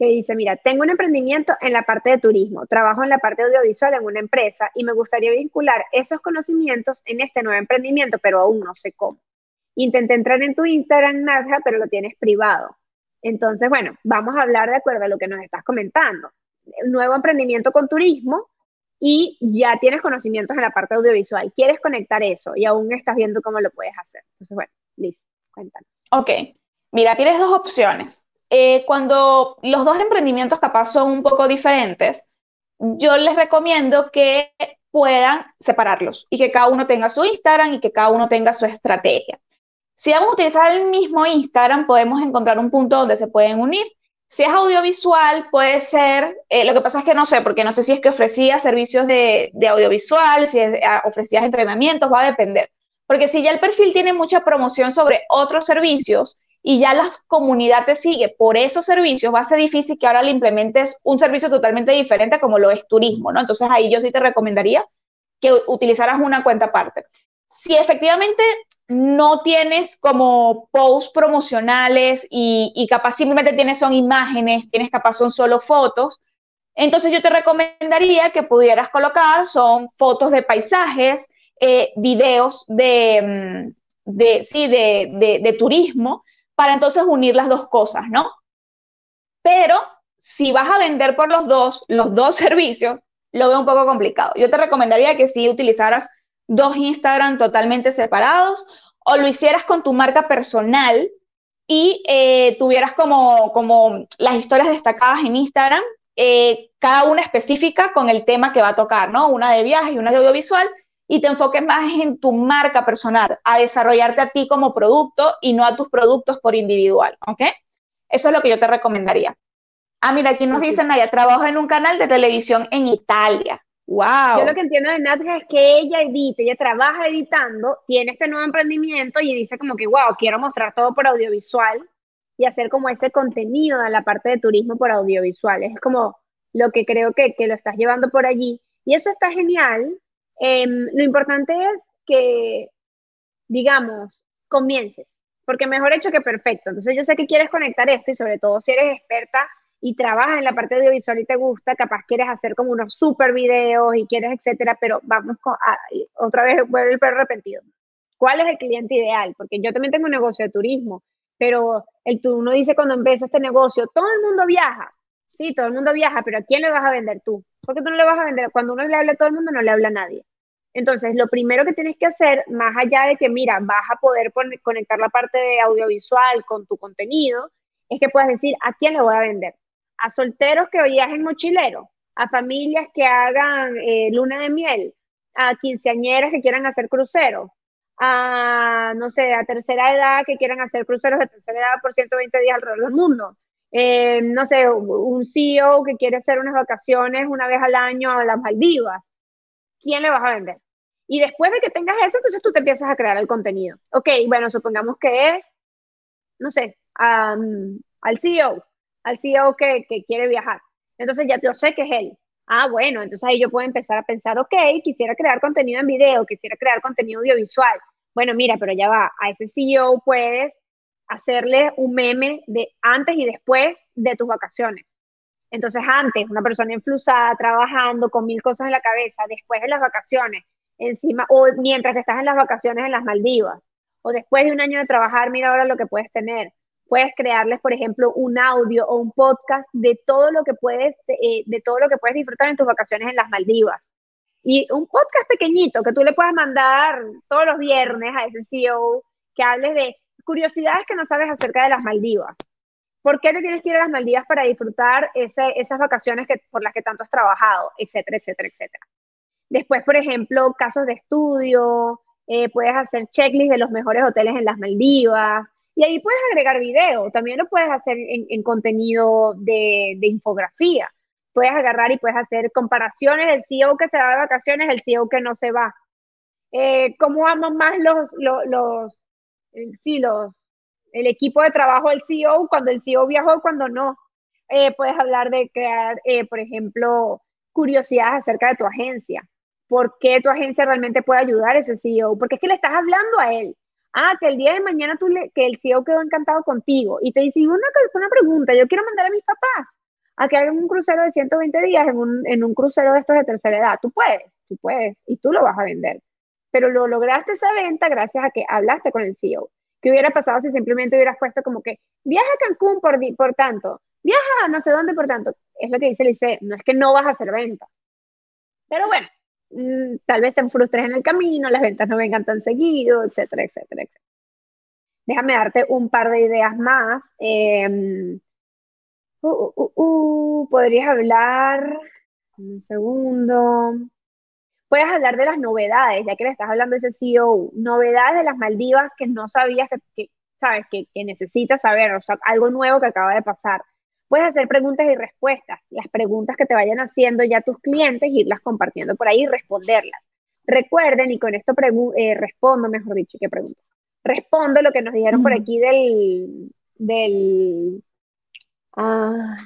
dice, mira, tengo un emprendimiento en la parte de turismo, trabajo en la parte audiovisual en una empresa y me gustaría vincular esos conocimientos en este nuevo emprendimiento, pero aún no sé cómo. Intenté entrar en tu Instagram, Nadja, pero lo tienes privado. Entonces, bueno, vamos a hablar de acuerdo a lo que nos estás comentando. Nuevo emprendimiento con turismo y ya tienes conocimientos en la parte audiovisual. Quieres conectar eso y aún estás viendo cómo lo puedes hacer. Entonces, bueno, Liz, cuéntanos. Ok, mira, tienes dos opciones. Eh, cuando los dos emprendimientos capaz son un poco diferentes, yo les recomiendo que puedan separarlos y que cada uno tenga su Instagram y que cada uno tenga su estrategia. Si vamos a utilizar el mismo Instagram, podemos encontrar un punto donde se pueden unir. Si es audiovisual, puede ser, eh, lo que pasa es que no sé, porque no sé si es que ofrecía servicios de, audiovisual, si es, ah, ofrecías entrenamientos, va a depender. Porque si ya el perfil tiene mucha promoción sobre otros servicios y ya la comunidad te sigue por esos servicios, va a ser difícil que ahora le implementes un servicio totalmente diferente como lo es turismo, ¿no? Entonces ahí yo sí te recomendaría que utilizaras una cuenta aparte. Si efectivamente no tienes como posts promocionales y, capaz simplemente tienes son imágenes, tienes capaz son solo fotos, entonces yo te recomendaría que pudieras colocar son fotos de paisajes, eh, videos de, mm, de, sí, de, de turismo, para entonces unir las dos cosas, ¿no? Pero si vas a vender por los dos, los dos servicios, lo veo un poco complicado. Yo te recomendaría que sí utilizaras dos Instagram totalmente separados o lo hicieras con tu marca personal y eh, tuvieras como, como las historias destacadas en Instagram, eh, cada una específica con el tema que va a tocar, ¿no? Una de viaje y una de audiovisual, y te enfoques más en tu marca personal, a desarrollarte a ti como producto y no a tus productos por individual, ¿ok? Eso es lo que yo te recomendaría. Ah, mira, aquí nos dicen, Naya, trabajo en un canal de televisión en Italia. Wow. Yo lo que entiendo de Nadia es que ella edita, ella trabaja editando, tiene este nuevo emprendimiento y dice como que, wow, quiero mostrar todo por audiovisual y hacer como ese contenido en la parte de turismo por audiovisual. Es como lo que creo que, que lo estás llevando por allí. Y eso está genial. Em, lo importante es que, digamos, comiences, porque mejor hecho que perfecto. Entonces yo sé que quieres conectar esto y sobre todo si eres experta y trabajas en la parte audiovisual y te gusta, capaz quieres hacer como unos super videos y quieres, etcétera, pero vamos con, otra vez vuelve el perro arrepentido. ¿Cuál es el cliente ideal? Porque yo también tengo un negocio de turismo, pero el uno dice cuando empieza este negocio, todo el mundo viaja. Sí, todo el mundo viaja, pero ¿a quién le vas a vender tú? Porque tú no le vas a vender, cuando uno le habla a todo el mundo, no le habla a nadie. Entonces, lo primero que tienes que hacer, más allá de que, mira, vas a poder conectar la parte de audiovisual con tu contenido, es que puedas decir, ¿a quién le voy a vender? a solteros que viajen mochilero, a familias que hagan eh, luna de miel, a quinceañeras que quieran hacer cruceros, a, no sé, a tercera edad que quieran hacer cruceros de tercera edad por 120 días alrededor del mundo. Eh, no sé, un CEO que quiere hacer unas vacaciones una vez al año a las Maldivas. ¿Quién le vas a vender? Y después de que tengas eso, entonces tú te empiezas a crear el contenido. Ok, bueno, supongamos que es, no sé, al CEO al CEO que, quiere viajar. Entonces ya yo sé que es él. Ah, bueno, entonces ahí yo puedo empezar a pensar, ok, quisiera crear contenido en video, quisiera crear contenido audiovisual. Bueno, mira, pero ya va, a ese CEO puedes hacerle un meme de antes y después de tus vacaciones. Entonces, antes, una persona influsada, trabajando con mil cosas en la cabeza, después de las vacaciones, encima, o mientras que estás en las vacaciones en las Maldivas, o después de un año de trabajar, mira ahora lo que puedes tener puedes crearles, por ejemplo, un audio o un podcast de todo lo que puedes, eh, de todo lo que puedes disfrutar en tus vacaciones en las Maldivas. Y un podcast pequeñito que tú le puedas mandar todos los viernes a ese CEO que hables de curiosidades que no sabes acerca de las Maldivas. ¿Por qué te tienes que ir a las Maldivas para disfrutar esas vacaciones que, por las que tanto has trabajado, etcétera, etcétera, etcétera? Después, por ejemplo, casos de estudio, eh, puedes hacer checklists de los mejores hoteles en las Maldivas, y ahí puedes agregar video, también lo puedes hacer en, contenido de, infografía. Puedes agarrar y puedes hacer comparaciones del CEO que se va de vacaciones, el CEO que no se va. Eh, ¿Cómo aman más los, los, sí, los, el equipo de trabajo del CEO cuando el CEO viajó, cuando no? Eh, puedes hablar de crear, eh, por ejemplo, curiosidades acerca de tu agencia. ¿Por qué tu agencia realmente puede ayudar a ese CEO? Porque es que le estás hablando a él ah, que el día de mañana tú le, que el CEO quedó encantado contigo y te dice, una, una pregunta, yo quiero mandar a mis papás a que hagan un crucero de 120 días en un, en un crucero de estos de tercera edad. Tú puedes, tú puedes, y tú lo vas a vender. Pero lo lograste esa venta gracias a que hablaste con el CEO. ¿Qué hubiera pasado si simplemente hubieras puesto como que viaja a Cancún por, por tanto, viaja a no sé dónde por tanto? Es lo que dice el no es que no vas a hacer ventas. Pero bueno, Mm, tal vez te frustres en el camino, las ventas no vengan tan seguido, etcétera, etcétera, etcétera. Déjame darte un par de ideas más. Em, uh, uh, uh, podrías hablar, un segundo. Puedes hablar de las novedades, ya que le estás hablando de ese CEO, novedades de las Maldivas que no sabías que, sabes, que, que necesitas saber, o sea, algo nuevo que acaba de pasar. Puedes hacer preguntas y respuestas. Las preguntas que te vayan haciendo ya tus clientes, irlas compartiendo por ahí y responderlas. Recuerden, y con esto eh, respondo, mejor dicho, ¿qué pregunta? Respondo lo que nos dijeron por aquí del, del, ah,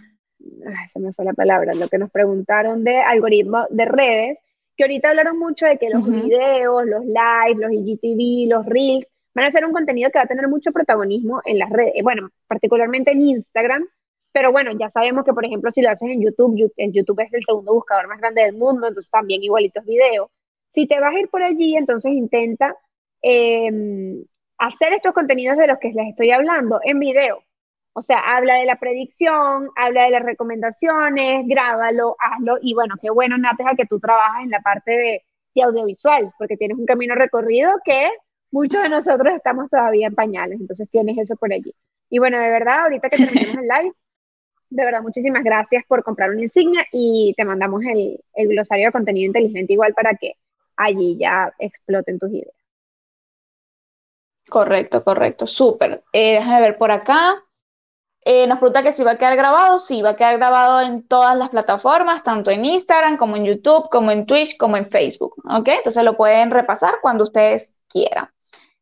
se me fue la palabra, lo que nos preguntaron de algoritmos de redes, que ahorita hablaron mucho de que los videos, los lives, los IGTV, los reels, van a ser un contenido que va a tener mucho protagonismo en las redes, bueno, particularmente en Instagram, pero bueno, ya sabemos que, por ejemplo, si lo haces en YouTube, en YouTube es el segundo buscador más grande del mundo, entonces también igualitos videos. Si te vas a ir por allí, entonces intenta em, hacer estos contenidos de los que les estoy hablando en video. O sea, habla de la predicción, habla de las recomendaciones, grábalo, hazlo. Y bueno, qué bueno, Nateja, que tú trabajas en la parte de, audiovisual, porque tienes un camino recorrido que muchos de nosotros estamos todavía en pañales. Entonces tienes eso por allí. Y bueno, de verdad, ahorita que terminemos el live, de verdad, muchísimas gracias por comprar una insignia y te mandamos el, glosario de contenido inteligente igual para que allí ya exploten tus ideas. Correcto, correcto, súper. Eh, déjame ver por acá. Eh, nos pregunta que si va a quedar grabado. Sí, va a quedar grabado en todas las plataformas, tanto en Instagram como en YouTube, como en Twitch, como en Facebook. ¿Ok? Entonces lo pueden repasar cuando ustedes quieran.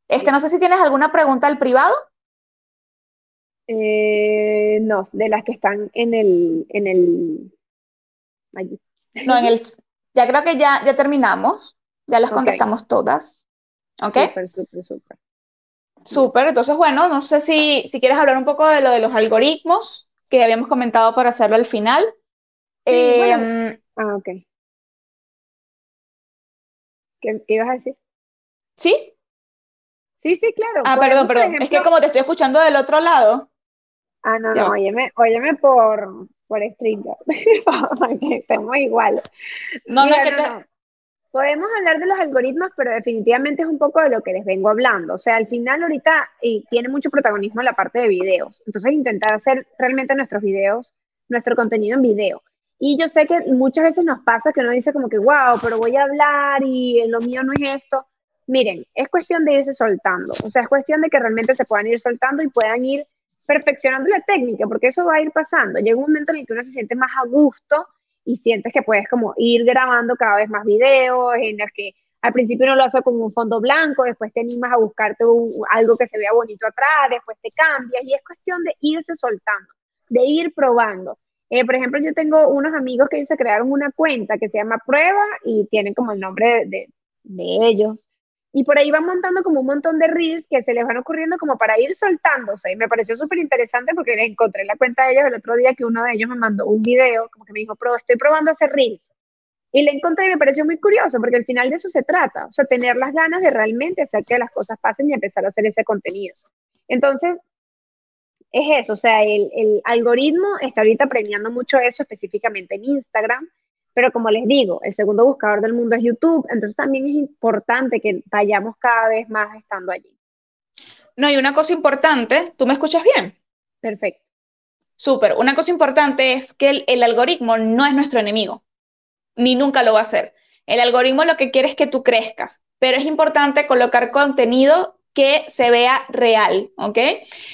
Este, no sé si tienes alguna pregunta al privado. Eh, no, de las que están en el, en el, No, en el, ya creo que ya, ya terminamos, ya las contestamos todas. ¿Ok? Súper, súper, súper. Súper, entonces bueno, no sé si, si quieres hablar un poco de lo de los algoritmos que habíamos comentado para hacerlo al final. Em, ah, ok. ¿Qué, ibas a decir? ¿Sí? Sí, sí, claro. Ah, perdón, perdón. es que como te estoy escuchando del otro lado. Ah, no, no, óyeme, óyeme por, por Stringer, que estemos igual. No, no, que te... Podemos hablar de los algoritmos, pero definitivamente es un poco de lo que les vengo hablando. O sea, al final ahorita tiene mucho protagonismo la parte de videos. Entonces, intentar hacer realmente nuestros videos, nuestro contenido en video. Y yo sé que muchas veces nos pasa que uno dice como que, wow, pero voy a hablar y lo mío no es esto. Miren, es cuestión de irse soltando. O sea, es cuestión de que realmente se puedan ir soltando y puedan ir perfeccionando la técnica, porque eso va a ir pasando. Llega un momento en el que uno se siente más a gusto y sientes que puedes como ir grabando cada vez más videos en los que al principio uno lo hace con un fondo blanco, después te animas a buscarte algo que se vea bonito atrás, después te cambias y es cuestión de irse soltando, de ir probando. Eh, por ejemplo, yo tengo unos amigos que se crearon una cuenta que se llama Prueba y tienen como el nombre de, de ellos. Y por ahí van montando como un montón de reels que se les van ocurriendo como para ir soltándose. Y me pareció súper interesante porque encontré la cuenta de ellos el otro día que uno de ellos me mandó un video, como que me dijo, pero estoy probando hacer reels. Y le encontré y me pareció muy curioso porque al final de eso se trata. O sea, tener las ganas de realmente hacer que las cosas pasen y empezar a hacer ese contenido. Entonces, es eso. O sea, el, el algoritmo está ahorita premiando mucho eso, específicamente en Instagram pero como les digo, el segundo buscador del mundo es YouTube, entonces también es importante que vayamos cada vez más estando allí. No, y una cosa importante, ¿tú me escuchas bien? Perfecto. Súper. Una cosa importante es que el, algoritmo no es nuestro enemigo, ni nunca lo va a ser. El algoritmo lo que quiere es que tú crezcas, pero es importante colocar contenido que se vea real, ¿ok?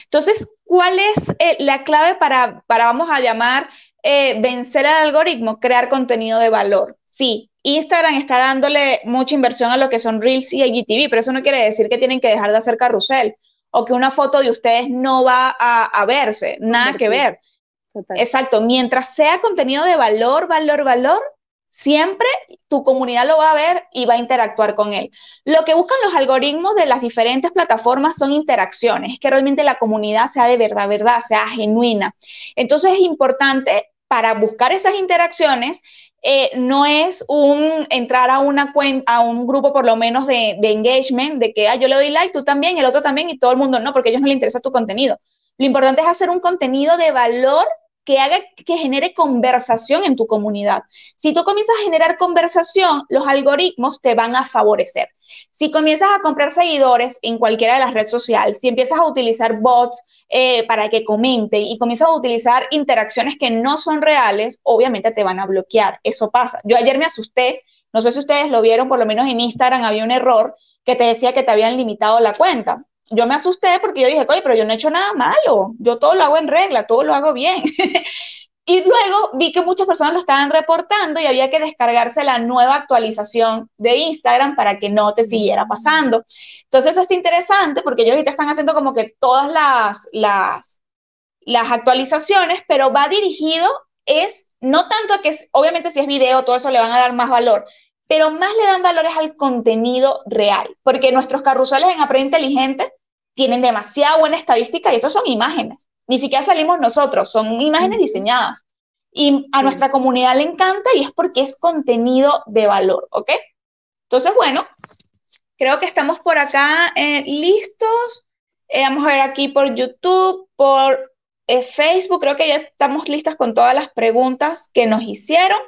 Entonces, ¿cuál es eh, la clave para, para, vamos a llamar, eh, vencer al algoritmo, crear contenido de valor. Sí, Instagram está dándole mucha inversión a lo que son Reels y IGTV, pero eso no quiere decir que tienen que dejar de hacer carrusel o que una foto de ustedes no va a, verse, nada que ver. Exacto, mientras sea contenido de valor, valor, valor, siempre tu comunidad lo va a ver y va a interactuar con él. Lo que buscan los algoritmos de las diferentes plataformas son interacciones, que realmente la comunidad sea de verdad, verdad, sea genuina. Entonces es importante para buscar esas interacciones, eh, no es un entrar a una a un grupo por lo menos de, engagement, de que ah, yo le doy like, tú también, el otro también y todo el mundo no, porque a ellos no les interesa tu contenido. Lo importante es hacer un contenido de valor que haga que genere conversación en tu comunidad. Si tú comienzas a generar conversación, los algoritmos te van a favorecer. Si comienzas a comprar seguidores en cualquiera de las redes sociales, si empiezas a utilizar bots eh, para que comenten y comienzas a utilizar interacciones que no son reales, obviamente te van a bloquear. Eso pasa. Yo ayer me asusté, no sé si ustedes lo vieron, por lo menos en Instagram había un error que te decía que te habían limitado la cuenta yo me asusté porque yo dije, oye, pero yo no he hecho nada malo, yo todo lo hago en regla, todo lo hago bien. y luego vi que muchas personas lo estaban reportando y había que descargarse la nueva actualización de Instagram para que no te siguiera pasando. Entonces eso está interesante porque ellos ahorita están haciendo como que todas las, las, las actualizaciones, pero va dirigido es no tanto a que, obviamente si es video, todo eso le van a dar más valor, pero más le dan valores al contenido real, porque nuestros carruseles en Aprende Inteligente tienen demasiada buena estadística y eso son imágenes. Ni siquiera salimos nosotros, son imágenes diseñadas. Y a nuestra comunidad le encanta y es porque es contenido de valor, ¿ok? Entonces, bueno, creo que estamos por acá eh, listos. Eh, vamos a ver aquí por YouTube, por eh, Facebook, creo que ya estamos listas con todas las preguntas que nos hicieron.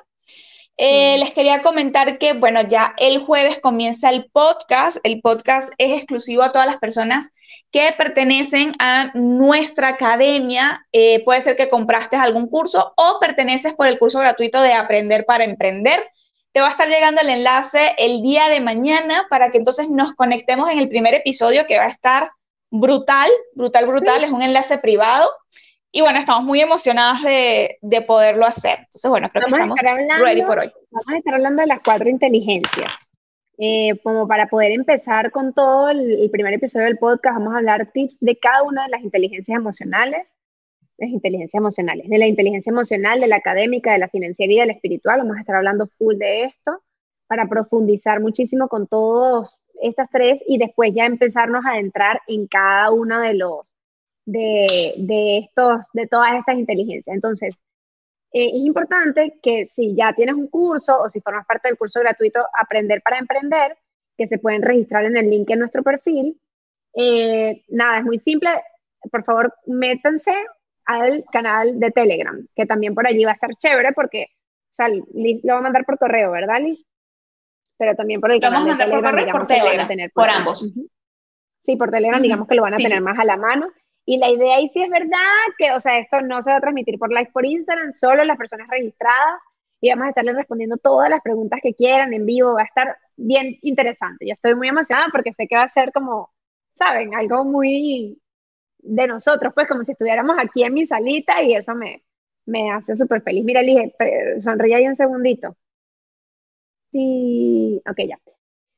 Eh, les quería comentar que, bueno, ya el jueves comienza el podcast. El podcast es exclusivo a todas las personas que pertenecen a nuestra academia. Eh, puede ser que compraste algún curso o perteneces por el curso gratuito de Aprender para Emprender. Te va a estar llegando el enlace el día de mañana para que entonces nos conectemos en el primer episodio que va a estar brutal, brutal, brutal. Es un enlace privado. Y bueno, estamos muy emocionadas de, de poderlo hacer. Entonces, bueno, creo que estamos ready por hoy. Vamos a estar hablando de las cuatro inteligencias. Eh, como para poder empezar con todo el, primer episodio del podcast, vamos a hablar tips de cada una de las inteligencias emocionales, las inteligencias emocionales, de la inteligencia emocional, de la académica, de la financiera y de la espiritual. Vamos a estar hablando full de esto para profundizar muchísimo con todos estas tres y después ya empezarnos a adentrar en cada uno de los, de, de estos, de todas estas inteligencias. Entonces, eh, es importante que si ya tienes un curso o si formas parte del curso gratuito Aprender para Emprender, que se pueden registrar en el link en nuestro perfil. Eh, nada, es muy simple. Por favor, métanse al canal de Telegram, que también por allí va a estar chévere porque, o sea, Liz lo va a mandar por correo, ¿verdad, Liz? Pero también por el canal de Telegram, por, Telegram, por, ambos. Sí, por Telegram, digamos que lo van a tener más a la mano. Y la idea ahí sí es verdad que, o sea, esto no se va a transmitir por live por Instagram, solo las personas registradas y vamos a estarles respondiendo todas las preguntas que quieran en vivo. Va a estar bien interesante. Yo estoy muy emocionada porque sé que va a ser como, ¿saben? Algo muy de nosotros, pues como si estuviéramos aquí en mi salita y eso me, me hace súper feliz. Mira, Lige, sonríe ahí un segundito. Y, ok, ya.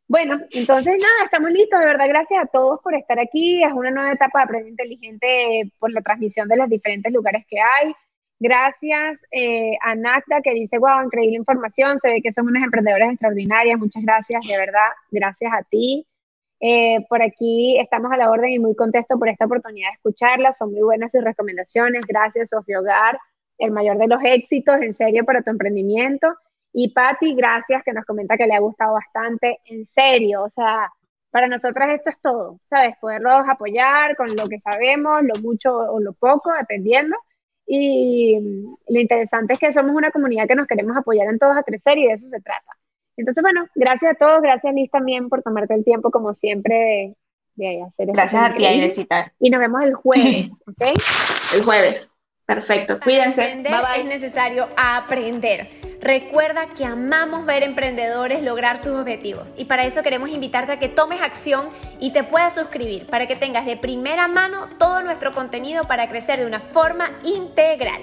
Bueno, entonces nada, estamos listos. De verdad, gracias a todos por estar aquí. Es una nueva etapa de Aprende Inteligente por la transmisión de los diferentes lugares que hay. Gracias eh, a Nacta que dice, wow, increíble información. Se ve que son unas emprendedoras extraordinarias. Muchas gracias, de verdad. Gracias a ti. Eh, por aquí estamos a la orden y muy contesto por esta oportunidad de escucharlas. Son muy buenas sus recomendaciones. Gracias, Sofía Hogar. El mayor de los éxitos, en serio, para tu emprendimiento. Y Patti, gracias, que nos comenta que le ha gustado bastante. En serio, o sea, para nosotras esto es todo, ¿sabes? Poderlos apoyar con lo que sabemos, lo mucho o lo poco, dependiendo. Y lo interesante es que somos una comunidad que nos queremos apoyar en todos a crecer y de eso se trata. Entonces, bueno, gracias a todos, gracias Liz también por tomarte el tiempo, como siempre, de, hacer esto. Gracias a ti. Y nos vemos el jueves, ¿ok? el jueves. Perfecto. Cuídense. Bye bye. Es necesario aprender. Recuerda que amamos ver emprendedores lograr sus objetivos y para eso queremos invitarte a que tomes acción y te puedas suscribir para que tengas de primera mano todo nuestro contenido para crecer de una forma integral.